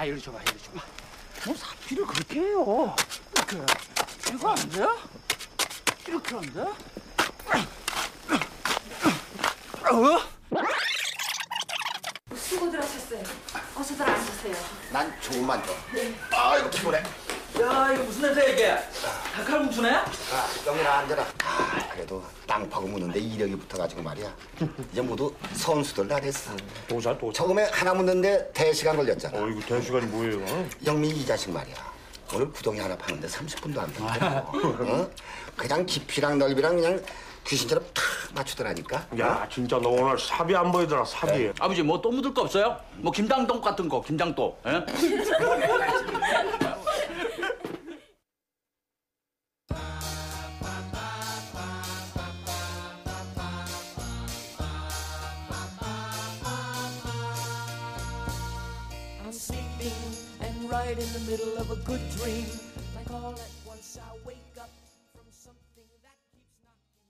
아 이리 줘봐 이리 줘봐 뭐 사피를 그렇게 해요 이렇게 이거 안 돼? 이렇게 안 돼? 어? 수고들 하셨어요. 어서들 앉으세요. 난 조금만 더. 아이고 피곤해. 야 이거 무슨 냄새야 이게 닭칼국수네? 아, 영민아 앉아라. 아, 그래도 땅 파고 묻는데 이력이 붙어가지고 말이야. 이제 모두 선수들 다 됐어. 도사 또. 처음에 하나 묻는데 대시간 걸렸잖아. 어이구 대시간이 뭐예요? 영민 이 자식 말이야. 오늘 부동이 하나 파는데 30분도 안 됐다. 어? 그냥 깊이랑 넓이랑 그냥 귀신처럼 탁 맞추더라니까. 야 진짜 너 오늘 삽이 안 보이더라 삽이. 아버지 뭐 또 묻을 거 없어요? 뭐 김장동 같은 거 김장도 예? right in the middle of a good dream. Like all at once I wake up from something that keeps knocking.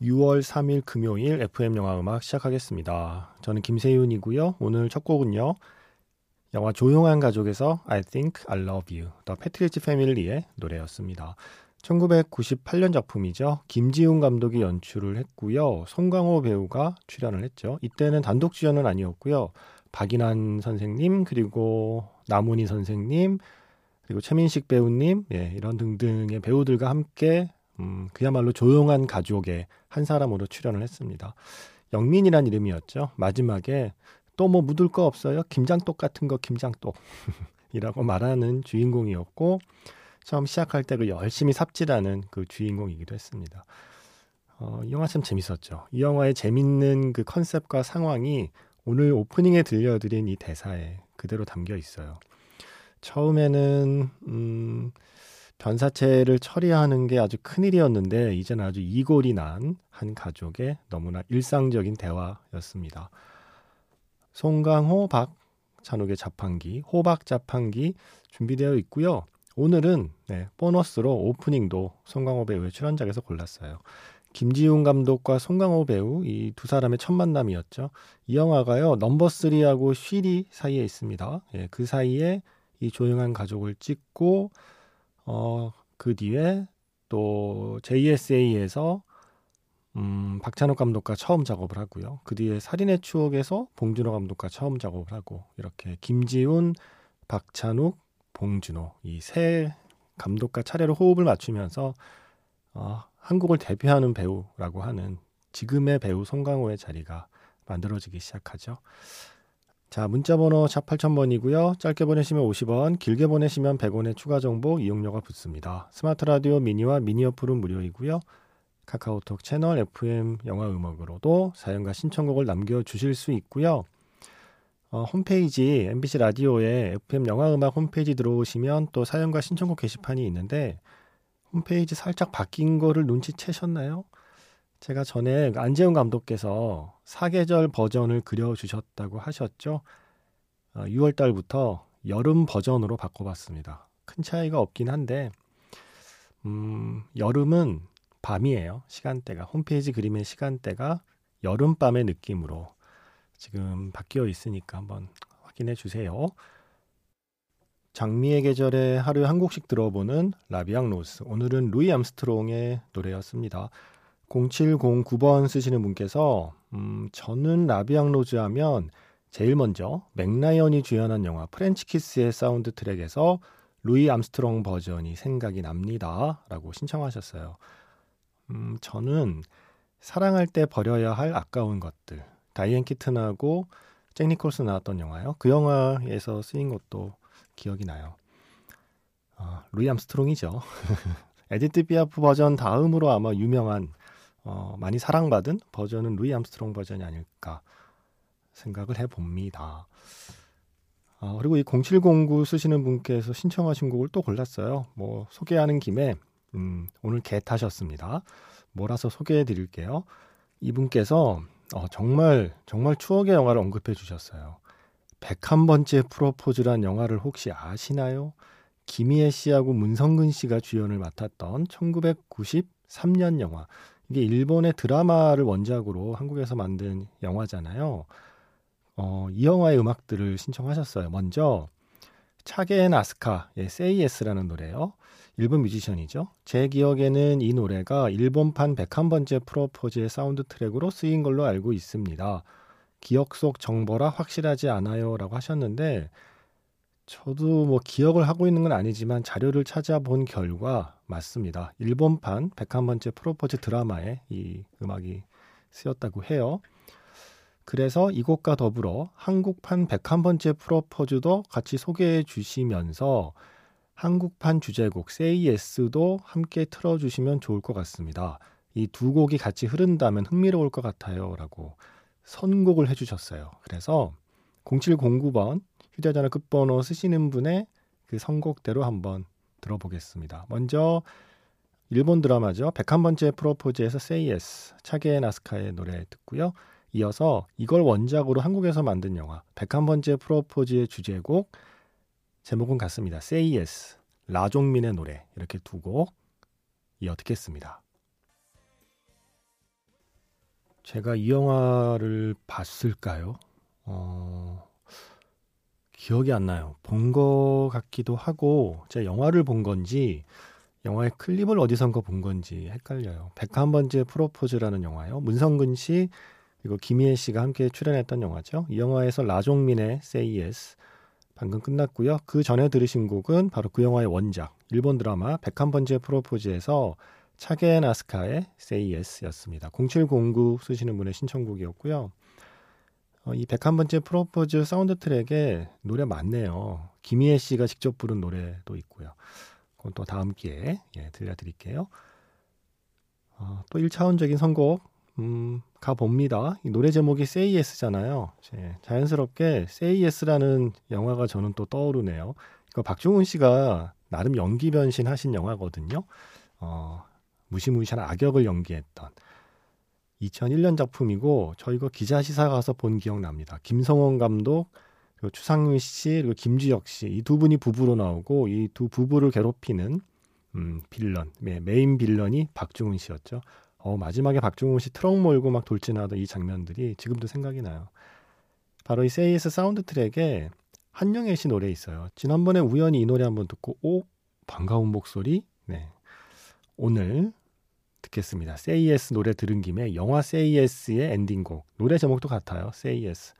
6월 3일 금요일 FM 영화 음악 시작하겠습니다. 저는 김세윤이고요. 오늘 첫 곡은요. 영화 조용한 가족에서 I Think I Love You, 더 패트리지 패밀리의 노래였습니다. 1998년 작품이죠. 김지훈 감독이 연출을 했고요. 송강호 배우가 출연을 했죠. 이때는 단독 주연은 아니었고요. 박인환 선생님 그리고 남훈희 선생님 그리고 최민식 배우님 예, 이런 등등의 배우들과 함께 음, 그야말로 조용한 가족의 한 사람으로 출연을 했습니다. 영민이란 이름이었죠. 마지막에 또 뭐 묻을 거 없어요? 김장떡 같은 거 김장떡 이라고 말하는 주인공이었고 처음 시작할 때 그 열심히 삽질하는 그 주인공이기도 했습니다. 어, 이 영화 참 재밌었죠. 이 영화의 재밌는 그 컨셉과 상황이 오늘 오프닝에 들려드린 이 대사에 그대로 담겨 있어요. 처음에는 음, 변사체를 처리하는 게 아주 큰일이었는데 이제는 아주 이골이 난 한 가족의 너무나 일상적인 대화였습니다. 송강호, 박 찬욱의 자판기, 호박 자판기 준비되어 있고요. 오늘은 네, 보너스로 오프닝도 송강호 배우의 출연작에서 골랐어요. 김지훈 감독과 송강호 배우 이 두 사람의 첫 만남이었죠. 이 영화가요 넘버 3하고 쉬리 사이에 있습니다. 예, 그 사이에 이 조용한 가족을 찍고 어, 그 뒤에 또 JSA에서 음, 박찬욱 감독과 처음 작업을 하고요. 그 뒤에 살인의 추억에서 봉준호 감독과 처음 작업을 하고 이렇게 김지훈, 박찬욱, 봉준호 이 세 감독과 차례로 호흡을 맞추면서 어, 한국을 대표하는 배우라고 하는 지금의 배우 송강호의 자리가 만들어지기 시작하죠. 자, 문자 번호 샵 8000번이고요. 짧게 보내시면 50원, 길게 보내시면 100원의 추가 정보 이용료가 붙습니다. 스마트 라디오 미니와 미니 어플은 무료이고요. 카카오톡 채널 FM 영화 음악으로도 사연과 신청곡을 남겨 주실 수 있고요. 어, 홈페이지 MBC 라디오에 FM 영화 음악 홈페이지 들어오시면 또 사연과 신청곡 게시판이 있는데 홈페이지 살짝 바뀐 거를 눈치채셨나요? 제가 전에 안재훈 감독께서 사계절 버전을 그려주셨다고 하셨죠. 어, 6월 달부터 여름 버전으로 바꿔봤습니다. 큰 차이가 없긴 한데, 음, 여름은 밤이에요. 시간대가. 홈페이지 그림의 시간대가 여름밤의 느낌으로 지금 바뀌어 있으니까 한번 확인해 주세요. 장미의 계절에 하루에 한 곡씩 들어보는 La Vie en rose. 오늘은 루이 암스트롱의 노래였습니다. 0709번 쓰시는 분께서 음, 저는 La Vie en rose 하면 제일 먼저 맥라이언이 주연한 영화 French Kiss의 사운드 트랙에서 루이 암스트롱 버전이 생각이 납니다. 라고 신청하셨어요. 음, 저는 사랑할 때 버려야 할 아까운 것들. 다이앤 키튼하고 잭 니콜슨 나왔던 영화요. 그 영화에서 쓰인 것도 기억이 나요. 어, 루이 암스트롱이죠. 에디트 피아프 버전 다음으로 아마 유명한 어, 많이 사랑받은 버전은 루이 암스트롱 버전이 아닐까 생각을 해봅니다. 어, 그리고 이 0709 쓰시는 분께서 신청하신 곡을 또 골랐어요. 뭐 소개하는 김에 음, 오늘 계 타셨습니다. 몰아서 소개해 드릴게요. 이분께서 어, 정말 정말 추억의 영화를 언급해 주셨어요. 101번째 프로포즈란 영화를 혹시 아시나요? 김희애 씨하고 문성근 씨가 주연을 맡았던 1993년 영화. 이게 일본의 드라마를 원작으로 한국에서 만든 영화잖아요. 어, 이 영화의 음악들을 신청하셨어요. 먼저 차게 앤 아스카의 Say Yes라는 노래요. 일본 뮤지션이죠. 제 기억에는 이 노래가 일본판 101번째 프로포즈의 사운드 트랙으로 쓰인 걸로 알고 있습니다. 기억 속 정보라 확실하지 않아요라고 하셨는데 저도 뭐 기억을 하고 있는 건 아니지만 자료를 찾아본 결과 맞습니다. 일본판 101번째 프로포즈 드라마에 이 음악이 쓰였다고 해요. 그래서 이곡과 더불어 한국판 101번째 프로포즈도 같이 소개해 주시면서 한국판 주제곡 Say Yes도 함께 틀어주시면 좋을 것 같습니다. 이 두 곡이 같이 흐른다면 흥미로울 것 같아요. 라고 선곡을 해주셨어요. 그래서 0709번 휴대전화 끝번호 쓰시는 분의 그 선곡대로 한번 들어보겠습니다. 먼저 일본 드라마죠. 101번째 프로포즈에서 Say Yes 차게 나스카의 노래 듣고요. 이어서 이걸 원작으로 한국에서 만든 영화 101번째 프로포즈의 주제곡 제목은 같습니다. Say Yes 라종민의 노래 이렇게 두 곡 이어 듣겠습니다. 제가 이 영화를 봤을까요? 어, 기억이 안 나요. 본 거 같기도 하고 제가 영화를 본 건지 영화의 클립을 어디선가 본 건지 헷갈려요. 101번째 프로포즈라는 영화요. 문성근 씨 그리고 김희애 씨가 함께 출연했던 영화죠. 이 영화에서 라종민의 Say Yes 방금 끝났고요. 그 전에 들으신 곡은 바로 그 영화의 원작 일본 드라마 101번째 프로포즈에서 차게 앤 아스카의 Say Yes였습니다. 0709 쓰시는 분의 신청곡이었고요. 어, 이 101번째 프로포즈 사운드 트랙에 노래 많네요. 김희애 씨가 직접 부른 노래도 있고요. 그건 또 다음 기회에 예, 들려드릴게요. 어, 또 1차원적인 선곡 음, 가봅니다. 이 노래 제목이 Say Yes잖아요. 예, 자연스럽게 Say Yes라는 영화가 저는 또 떠오르네요. 이거 박중훈 씨가 나름 연기 변신 하신 영화거든요. 어, 무시무시한 악역을 연기했던 2001년 작품이고 저 이거 기자 시사 가서 본 기억 납니다. 김성홍 감독 그리고 추상미 씨 그리고 김주혁 씨 이 두 분이 부부로 나오고 이 두 부부를 괴롭히는 음, 빌런 네, main villain이 박중훈 씨였죠. 어, 마지막에 박중훈 씨 트럭 몰고 막 돌진하던 이 장면들이 지금도 생각이 나요. 바로 이 Say Yes 사운드 트랙에 한영애 씨 노래 있어요. 지난번에 우연히 이 노래 한번 듣고 오 반가운 목소리 네 오늘 듣겠습니다. Say Yes 노래 들은 김에 영화 Say Yes의 엔딩곡 노래 제목도 같아요. Say Yes.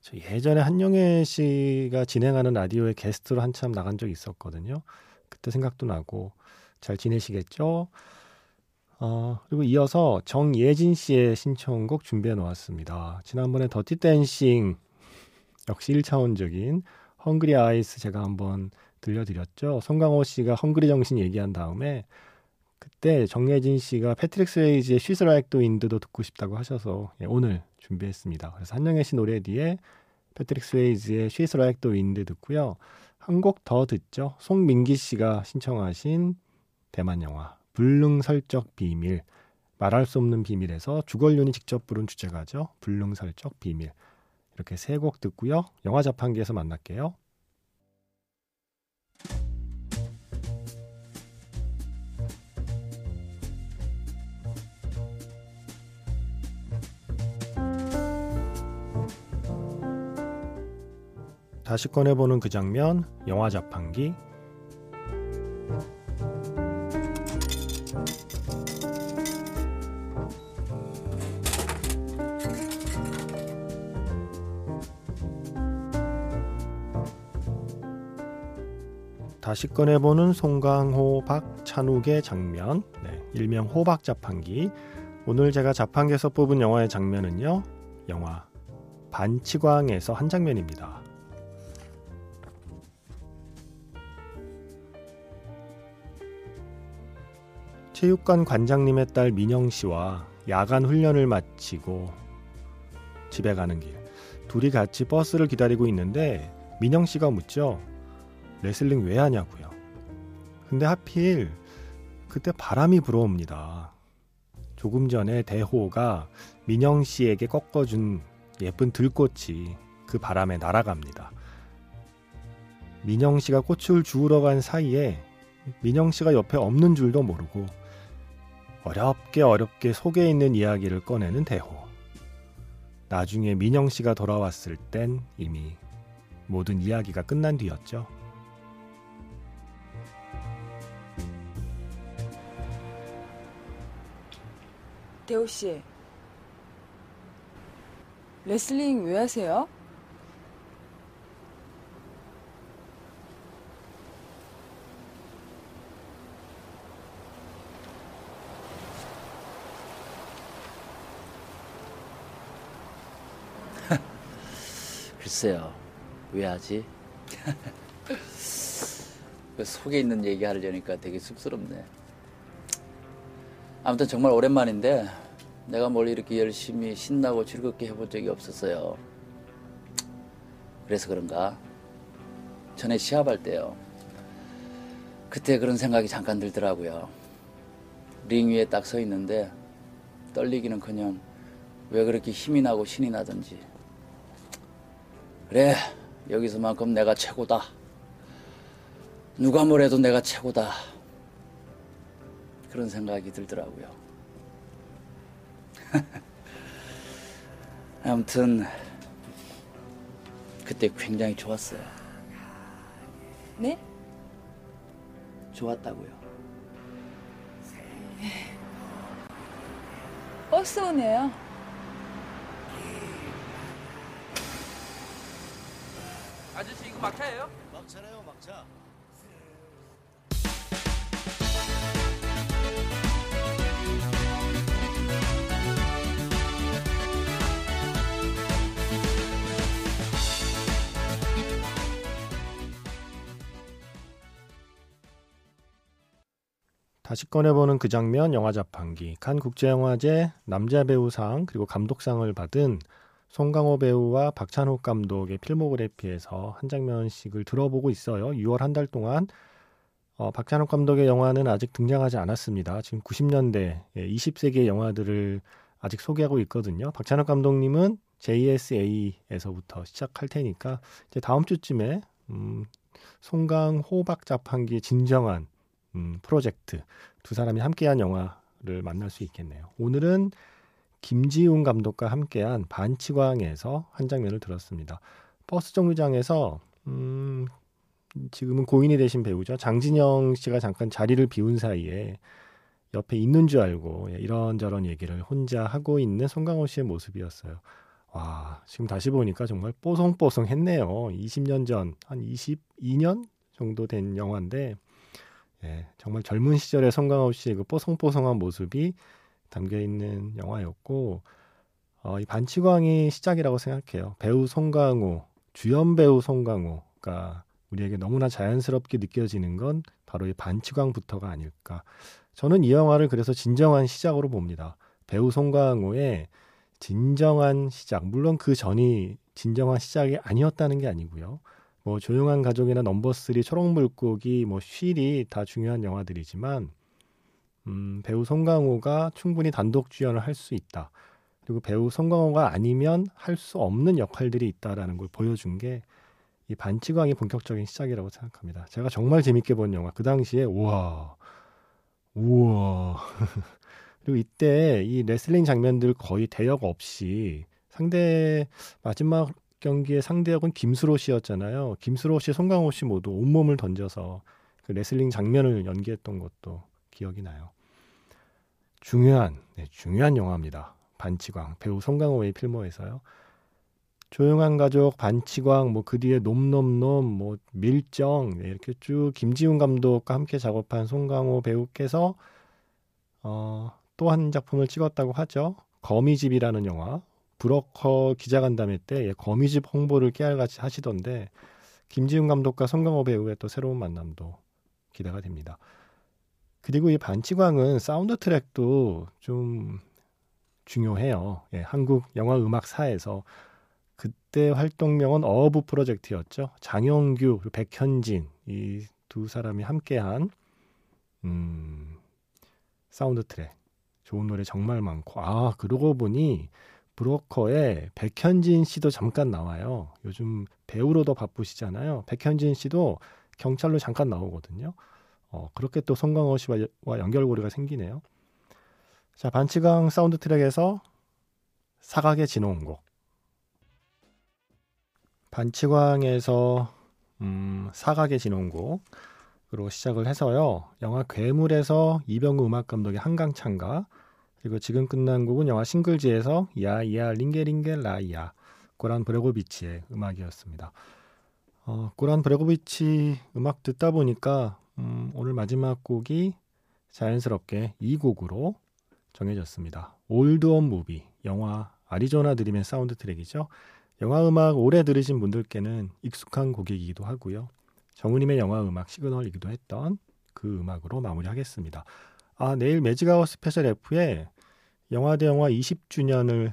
저 예전에 한영애 씨가 진행하는 라디오에 게스트로 한참 나간 적이 있었거든요. 그때 생각도 나고 잘 지내시겠죠? 어, 그리고 이어서 정예진 씨의 신청곡 준비해 놓았습니다. 지난번에 Dirty Dancing 역시 1차원적인 Hungry Eyes 제가 한번 들려드렸죠. 송강호 씨가 헝그리 정신 얘기한 다음에 그때 정예진 씨가 패트릭 스웨이지의 She's Like the Wind도 듣고 싶다고 하셔서 예, 오늘 준비했습니다. 그래서 한영애 씨 노래 뒤에 패트릭 스웨이지의 She's Like the Wind 듣고요. 한 곡 더 듣죠. 송민기 씨가 신청하신 대만 영화 불능설적 비밀 말할 수 없는 비밀에서 주걸륜이 직접 부른 주제가죠. 불능설적 비밀 이렇게 세 곡 듣고요. 영화 자판기에서 만날게요. 다시 꺼내보는 그 장면, 영화 자판기. 다시 꺼내보는 송강호 박찬욱의 장면, 네, 일명 호박 자판기. 오늘 제가 자판기에서 뽑은 영화의 장면은요, 영화 반치광에서 한 장면입니다. 체육관 관장님의 딸 민영 씨와 야간 훈련을 마치고 집에 가는 길. 둘이 같이 버스를 기다리고 있는데 민영 씨가 묻죠. 레슬링 왜 하냐고요. 근데 하필 그때 바람이 불어옵니다. 조금 전에 대호가 민영 씨에게 꺾어준 예쁜 들꽃이 그 바람에 날아갑니다. 민영 씨가 꽃을 주우러 간 사이에 민영 씨가 옆에 없는 줄도 모르고 어렵게 어렵게 속에 있는 이야기를 꺼내는 대호. 나중에 민영 씨가 돌아왔을 땐 이미 모든 이야기가 끝난 뒤였죠. 대호 씨. 레슬링 왜 하세요? 글쎄요. 왜 하지? 그 속에 있는 얘기 하려니까 되게 쑥스럽네. 아무튼 정말 오랜만인데 내가 뭘 이렇게 열심히 신나고 즐겁게 해본 적이 없었어요. 그래서 그런가? 전에 시합할 때요. 그때 그런 생각이 잠깐 들더라고요. 링 위에 딱 서 있는데 떨리기는커녕 왜 그렇게 힘이 나고 신이 나던지. 그래, 여기서만큼 내가 최고다. 누가 뭐래도 내가 최고다. 그런 생각이 들더라고요. 아무튼, 그때 굉장히 좋았어요. 네? 좋았다고요. 버스 오네요. 아저씨, 이거 막차예요? 다시 꺼내보는 그 장면 영화 자판기 칸 국제영화제 남자 배우상 그리고 감독상을 받은 송강호 배우와 박찬욱 감독의 필모그래피에서 한 장면씩을 들어보고 있어요. 6월 한 달 동안 어, 박찬욱 감독의 영화는 아직 등장하지 않았습니다. 지금 90년대 20세기의 영화들을 아직 소개하고 있거든요. 박찬욱 감독님은 JSA에서부터 시작할 테니까 이제 다음 주쯤에 음, 송강호 박자판기의 진정한 음, 프로젝트 두 사람이 함께한 영화를 만날 수 있겠네요. 오늘은 김지훈 감독과 함께한 반치광에서 한 장면을 들었습니다. 버스 정류장에서 음, 지금은 고인이 되신 배우죠. 장진영 씨가 잠깐 자리를 비운 사이에 옆에 있는 줄 알고 예, 이런저런 얘기를 혼자 하고 있는 송강호 씨의 모습이었어요. 와, 지금 다시 보니까 정말 뽀송뽀송 했네요. 20년 전, 한 22년 정도 된 영화인데 예, 정말 젊은 시절의 송강호 씨의 그 뽀송뽀송한 모습이 담겨 있는 영화였고 어, 이 반치광이 시작이라고 생각해요. 배우 송강호, 주연 배우 송강호가 우리에게 너무나 자연스럽게 느껴지는 건 바로 이 반치광부터가 아닐까. 저는 이 영화를 그래서 진정한 시작으로 봅니다. 배우 송강호의 진정한 시작. 물론 그 전이 진정한 시작이 아니었다는 게 아니고요. 뭐 조용한 가족이나 넘버 3 초록물고기 뭐 쉔이 다 중요한 영화들이지만 음, 배우 송강호가 충분히 단독 주연을 할 수 있다. 그리고 배우 송강호가 아니면 할 수 없는 역할들이 있다라는 걸 보여준 게 이 반치광이 본격적인 시작이라고 생각합니다. 제가 정말 재밌게 본 영화 그 당시에 우와 우와 그리고 이때 이 레슬링 장면들 거의 대역 없이 상대 마지막 경기의 상대역은 김수로 씨였잖아요. 김수로 씨, 송강호 씨 모두 온몸을 던져서 그 레슬링 장면을 연기했던 것도 기억이 나요. 중요한, 네, 중요한 영화입니다. 반치광 배우 송강호의 필모에서요. 조용한 가족, 반치광, 뭐 그 뒤에 놈놈놈, 뭐 밀정 네, 이렇게 쭉 김지훈 감독과 함께 작업한 송강호 배우께서 어, 또 한 작품을 찍었다고 하죠. 거미집이라는 영화. 브로커 기자간담회 때 예, 거미집 홍보를 깨알같이 하시던데 김지운 감독과 송강호 배우의 또 새로운 만남도 기대가 됩니다. 그리고 이 반칙왕은 사운드 트랙도 좀 중요해요. 예, 한국 영화 음악사에서 그때 활동명은 어어부 프로젝트였죠. 장영규, 백현진 이 두 사람이 함께한 음, 사운드 트랙 좋은 노래 정말 많고 아 그러고 보니 브로커에 백현진 씨도 잠깐 나와요. 요즘 배우로도 바쁘시잖아요. 백현진 씨도 경찰로 잠깐 나오거든요. 어, 그렇게 또 송강호 씨와 연결고리가 생기네요. 자, 반칙왕 사운드 트랙에서 사각의 진혼곡 반칙왕에서 음, 사각의 진혼곡으로 시작을 해서요. 영화 괴물에서 이병우 음악 감독의 한강창가 그리고 지금 끝난 곡은 영화 싱글지에서 Ya Ya Ringe Ringe Raja 고란 브레고비치의 음악이었습니다. 어, 고란 브레고비치 음악 듣다 보니까 음, 오늘 마지막 곡이 자연스럽게 이 곡으로 정해졌습니다. Old Home Movie 영화 Arizona Dream의 사운드 트랙이죠. 영화 음악 오래 들으신 분들께는 익숙한 곡이기도 하고요. 정은임의 영화 음악 시그널이기도 했던 그 음악으로 마무리하겠습니다. 아 내일 Magic Hour Special F에 영화 대 영화 20주년을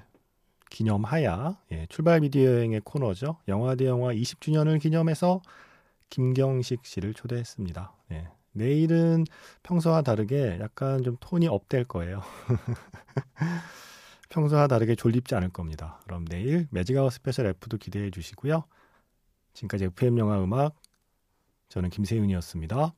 기념하야 예, 출발 비디오 여행의 코너죠. 영화 대 영화 20주년을 기념해서 김경식 씨를 초대했습니다. 예, 내일은 평소와 다르게 약간 좀 톤이 up될 거예요. 평소와 다르게 졸립지 않을 겁니다. 그럼 내일 Magic Hour Special F도 기대해 주시고요. 지금까지 FM 영화 음악 저는 김세윤이었습니다.